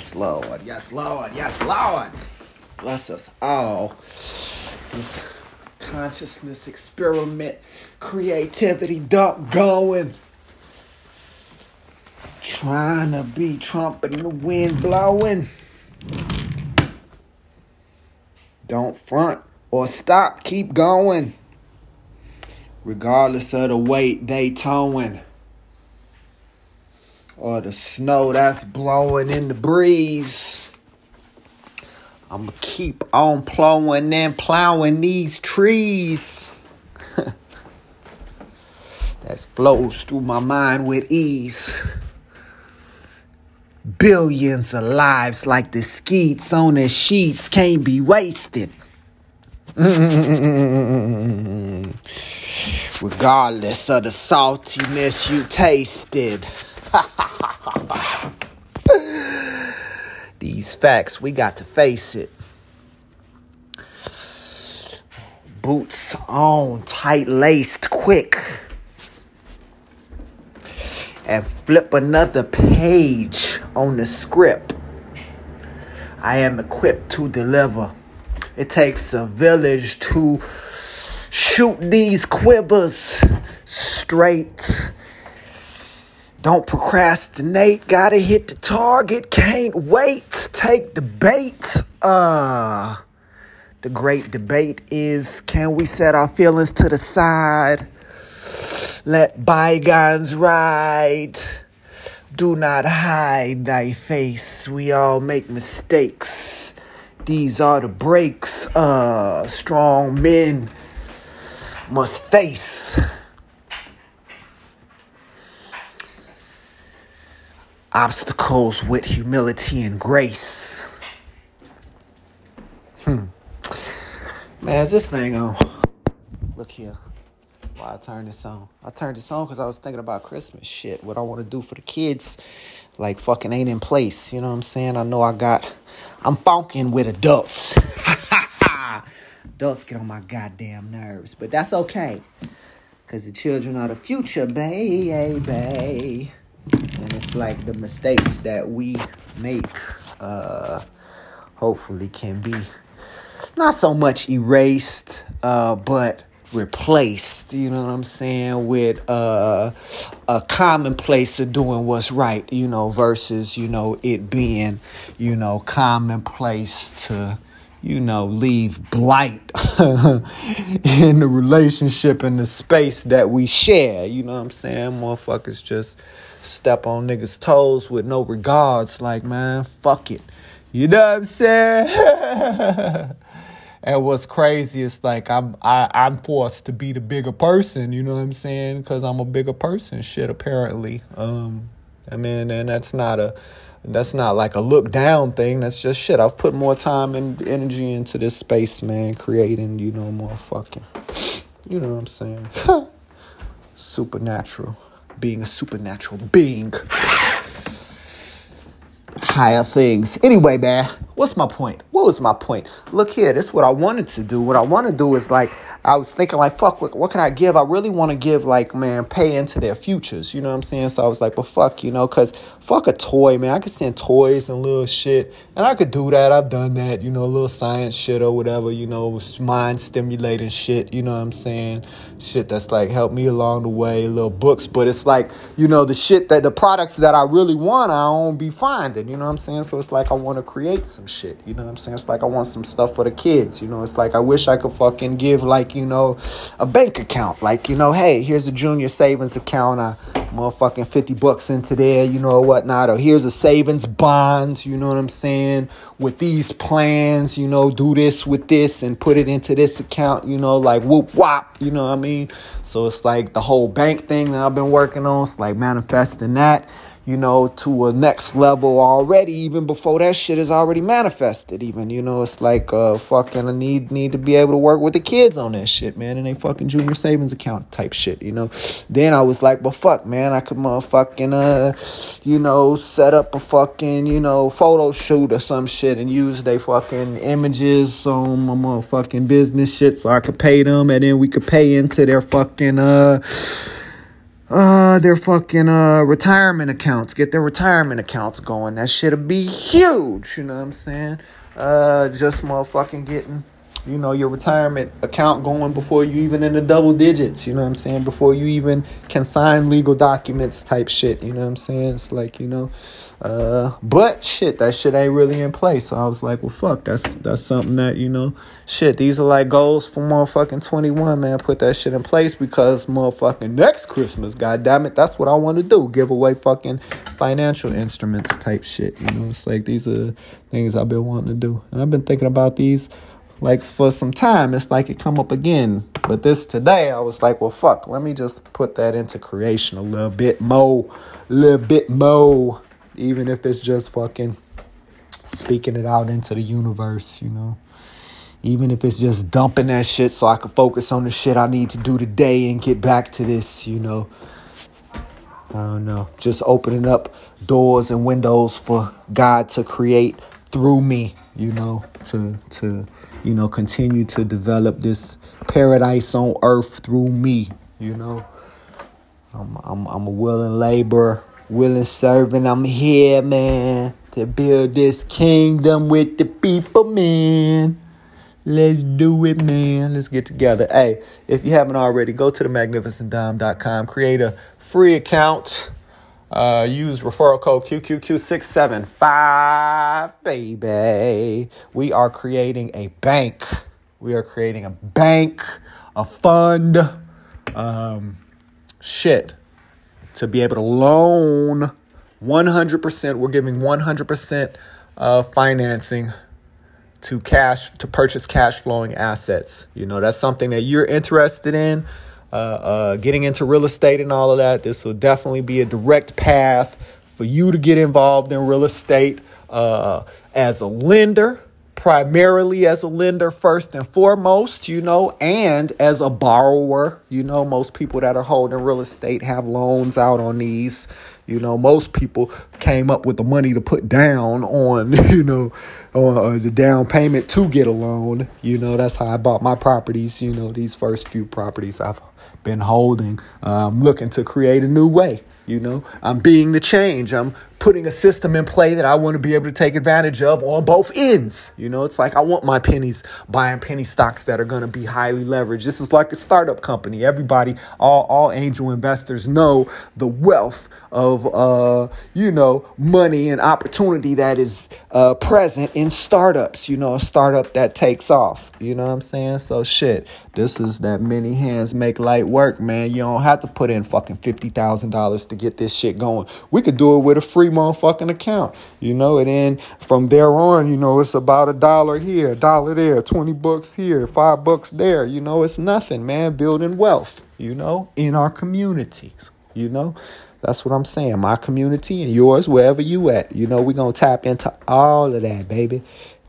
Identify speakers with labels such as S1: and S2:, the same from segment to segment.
S1: Yes, Lord. Yes, Lord. Yes, Lord. Bless us all. This consciousness experiment, creativity dump going. Trying to be trumpet the wind blowing. Don't front or stop. Keep going. Regardless of the weight they towing or the snow that's blowing in the breeze. I'm gonna keep on plowing and plowing these trees. that flows through my mind with ease. Billions of lives like the skeets on the sheets can't be wasted. Regardless of the saltiness you tasted. These facts, we got to face it. Boots on, tight laced, quick. And flip another page on the script. I am equipped to deliver. It takes a village to shoot these quivers straight don't procrastinate. Gotta hit the target. Can't wait. Take the bait. Uh, the great debate is can we set our feelings to the side? Let bygones ride. Do not hide thy face. We all make mistakes. These are the breaks. Uh, strong men must face. Obstacles with humility and grace. Hmm. Man, is this thing on? Look here. Why I turned this on? I turned this on because I was thinking about Christmas shit. What I want to do for the kids, like fucking ain't in place. You know what I'm saying? I know I got. I'm funking with adults. adults get on my goddamn nerves, but that's okay. Cause the children are the future, baby it's like the mistakes that we make uh hopefully can be not so much erased uh but replaced you know what i'm saying with uh a commonplace of doing what's right you know versus you know it being you know commonplace to you know leave blight in the relationship and the space that we share. You know what i'm saying? Motherfuckers just step on niggas' toes with no regards. Like, man, fuck it. You know what I'm saying? and what's crazy is like I'm I, I'm forced to be the bigger person. You know what I'm saying? Because I'm a bigger person. Shit, apparently. Um, I mean, and that's not a that's not like a look down thing. That's just shit. I've put more time and energy into this space, man, creating, you know, more fucking, you know what I'm saying? Supernatural being a supernatural being. Higher things. Anyway, man, what's my point? What was my point? Look here, this is what I wanted to do. What I want to do is like, I was thinking like, fuck, what, what can I give? I really want to give like, man, pay into their futures. You know what I'm saying? So I was like, well, fuck, you know, because fuck a toy, man. I could send toys and little shit. And I could do that. I've done that, you know, little science shit or whatever, you know, mind stimulating shit. You know what I'm saying? Shit that's like helped me along the way, little books. But it's like, you know, the shit that the products that I really want, I don't be finding. You know what I'm saying? So it's like I want to create some shit. You know what I'm saying? It's like I want some stuff for the kids. You know, it's like I wish I could fucking give like, you know, a bank account. Like, you know, hey, here's a junior savings account. I motherfucking 50 bucks into there, you know, whatnot. Or here's a savings bond, you know what I'm saying? With these plans, you know, do this with this and put it into this account, you know, like whoop whop, you know what I mean? So it's like the whole bank thing that I've been working on. It's like manifesting that you know, to a next level already, even before that shit is already manifested. Even, you know, it's like uh fucking I need need to be able to work with the kids on that shit, man, in a fucking junior savings account type shit, you know. Then I was like, well fuck, man, I could motherfucking uh, you know, set up a fucking, you know, photo shoot or some shit and use they fucking images on my motherfucking business shit so I could pay them and then we could pay into their fucking uh uh their fucking uh retirement accounts. Get their retirement accounts going. That shit'll be huge. You know what I'm saying? Uh, just motherfucking getting you know your retirement account going before you even in the double digits you know what i'm saying? Before you even can sign legal documents type shit you know what i'm saying? It's like you know uh, but shit that shit ain't really in place. So i was like well fuck that's that's something that you know shit these are like goals for motherfucking 21 man. Put that shit in place because motherfucking next christmas god damn it that's what i want to do. Give away fucking financial instruments type shit you know? It's like these are things i've been wanting to do. And i've been thinking about these like for some time it's like it come up again. But this today i was like well fuck let me just put that into creation a little bit more a little bit more. Even if it's just fucking speaking it out into the universe you know. Even if it's just dumping that shit so i can focus on the shit i need to do today and get back to this you know. I don't know. Just opening up doors and windows for god to create through me you know to to you know, continue to develop this paradise on earth through me, you know. I'm I'm I'm a willing laborer, willing servant. I'm here, man, to build this kingdom with the people, man. Let's do it, man. Let's get together. Hey, if you haven't already, go to the magnificentdomb.com, create a free account uh, use referral code QQQ675, baby. We are creating a bank. We are creating a bank, a fund, um, shit, to be able to loan 100%. We're giving 100% uh, financing to cash, to purchase cash flowing assets. You know, that's something that you're interested in uh, uh, getting into real estate and all of that. This will definitely be a direct path for you to get involved in real estate uh, as a lender, primarily as a lender first and foremost, you know, and as a borrower. You know, most people that are holding real estate have loans out on these. You know, most people came up with the money to put down on, you know, on uh, the down payment to get a loan. You know, that's how I bought my properties. You know, these first few properties I've been holding. I'm looking to create a new way. You know, I'm being the change. I'm putting a system in play that I want to be able to take advantage of on both ends. You know, it's like I want my pennies buying penny stocks that are going to be highly leveraged. This is like a startup company. Everybody, all all angel investors know the wealth of uh, you know money and opportunity that is uh, present in startups. You know, a startup that takes off. You know what I'm saying? So shit, this is that many hands make light work, man. You don't have to put in fucking fifty thousand dollars to get this shit going. We could do it with a free motherfucking account. You know, and then from there on, you know, it's about a dollar here, a dollar there, twenty bucks here, five bucks there. You know, it's nothing, man. Building wealth. You know, in our communities. You know. That's what I'm saying. My community and yours, wherever you at. You know, we're to tap into all of that, baby.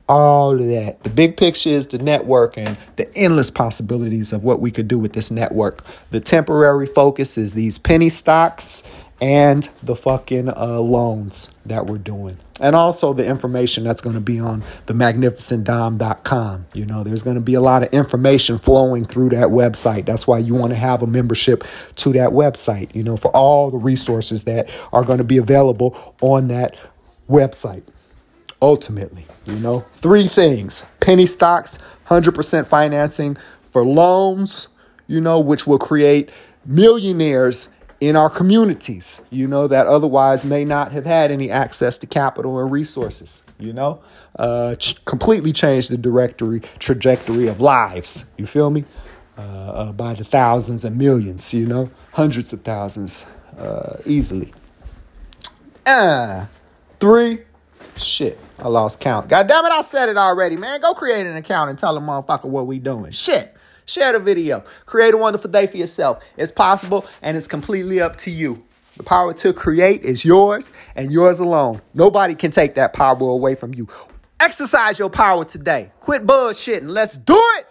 S1: All of that. The big picture is the network and the endless possibilities of what we could do with this network. The temporary focus is these penny stocks and the fucking uh, loans that we're doing. And also the information that's going to be on the magnificentdomb.com. You know, there's going to be a lot of information flowing through that website. That's why you want to have a membership to that website, you know, for all the resources that are going to be available on that website. Ultimately, you know, three things penny stocks, 100% financing for loans, you know, which will create millionaires in our communities, you know, that otherwise may not have had any access to capital and resources, you know, uh, ch- completely change the directory trajectory of lives. You feel me? Uh, uh, by the thousands and millions, you know, hundreds of thousands, uh, easily. Ah, three. Shit, I lost count. God damn it, I said it already, man. Go create an account and tell a motherfucker what we doing. Shit. Share the video. Create a wonderful day for yourself. It's possible and it's completely up to you. The power to create is yours and yours alone. Nobody can take that power away from you. Exercise your power today. Quit bullshitting. Let's do it.